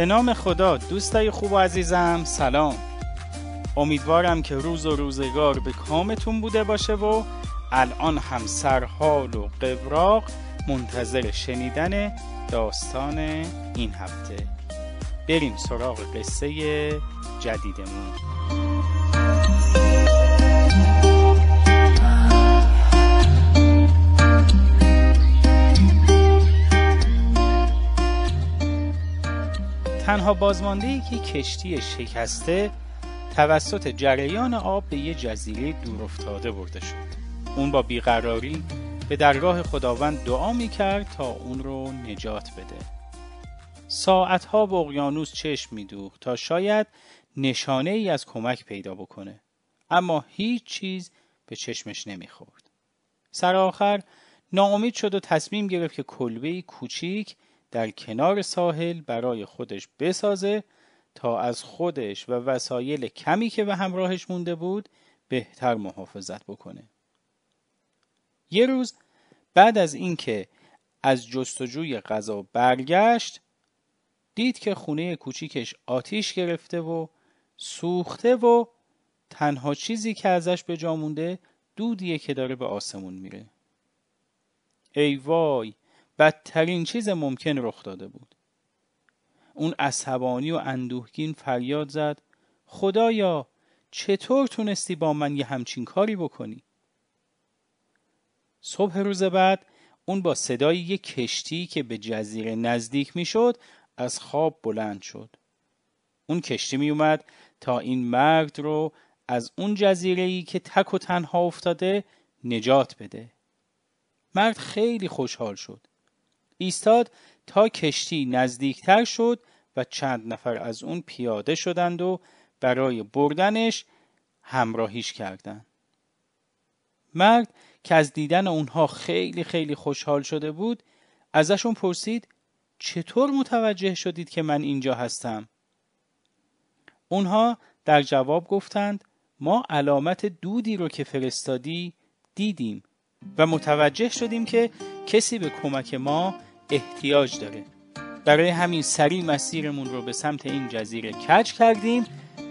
به نام خدا دوستای خوب و عزیزم سلام. امیدوارم که روز و روزگار به کامتون بوده باشه و الان هم سرحال و قبراق منتظر شنیدن داستان این هفته. بریم سراغ قصه جدیدمون. تنها بازمانده که کشتی شکسته توسط جریان آب به یه جزیره دور افتاده برده شد. اون با بیقراری به درگاه خداوند دعا می کرد تا اون رو نجات بده. ساعتها به اقیانوس چشم می تا شاید نشانه ای از کمک پیدا بکنه. اما هیچ چیز به چشمش نمی‌خورد. سر آخر ناامید شد و تصمیم گرفت که کلبه کوچیک در کنار ساحل برای خودش بسازه تا از خودش و وسایل کمی که به همراهش مونده بود بهتر محافظت بکنه. یه روز بعد از اینکه از جستجوی غذا برگشت دید که خونه کوچیکش آتیش گرفته و سوخته و تنها چیزی که ازش به جا مونده دودیه که داره به آسمون میره ای وای بدترین چیز ممکن رخ داده بود اون عصبانی و اندوهگین فریاد زد خدایا چطور تونستی با من یه همچین کاری بکنی؟ صبح روز بعد اون با صدای یک کشتی که به جزیره نزدیک می‌شد از خواب بلند شد. اون کشتی می اومد تا این مرد رو از اون جزیره ای که تک و تنها افتاده نجات بده. مرد خیلی خوشحال شد. ایستاد تا کشتی نزدیکتر شد و چند نفر از اون پیاده شدند و برای بردنش همراهیش کردند. مرد که از دیدن اونها خیلی خیلی خوشحال شده بود ازشون پرسید چطور متوجه شدید که من اینجا هستم؟ اونها در جواب گفتند ما علامت دودی رو که فرستادی دیدیم و متوجه شدیم که کسی به کمک ما احتیاج داره. برای همین سریع مسیرمون رو به سمت این جزیره کج کردیم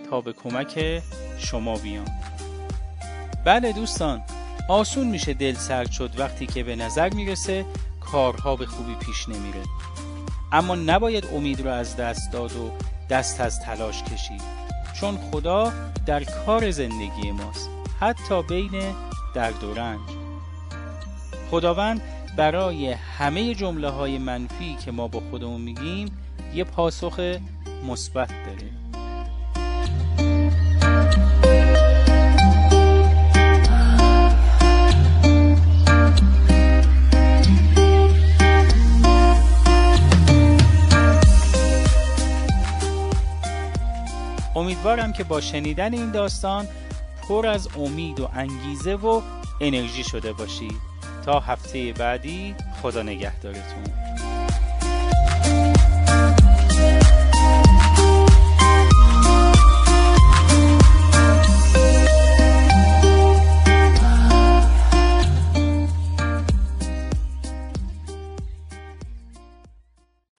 تا به کمک شما بیام. بله دوستان آسون میشه دل سرد شد وقتی که به نظر می‌رسه کارها به خوبی پیش نمیره. اما نباید امید رو از دست داد و دست از تلاش کشید. چون خدا در کار زندگی ماست حتی بین درد و رنج. خداوند برای همه جمله های منفی که ما با خودمون میگیم یه پاسخ مثبت داره امیدوارم که با شنیدن این داستان پر از امید و انگیزه و انرژی شده باشید. تا هفته بعدی خدا نگهدارتون.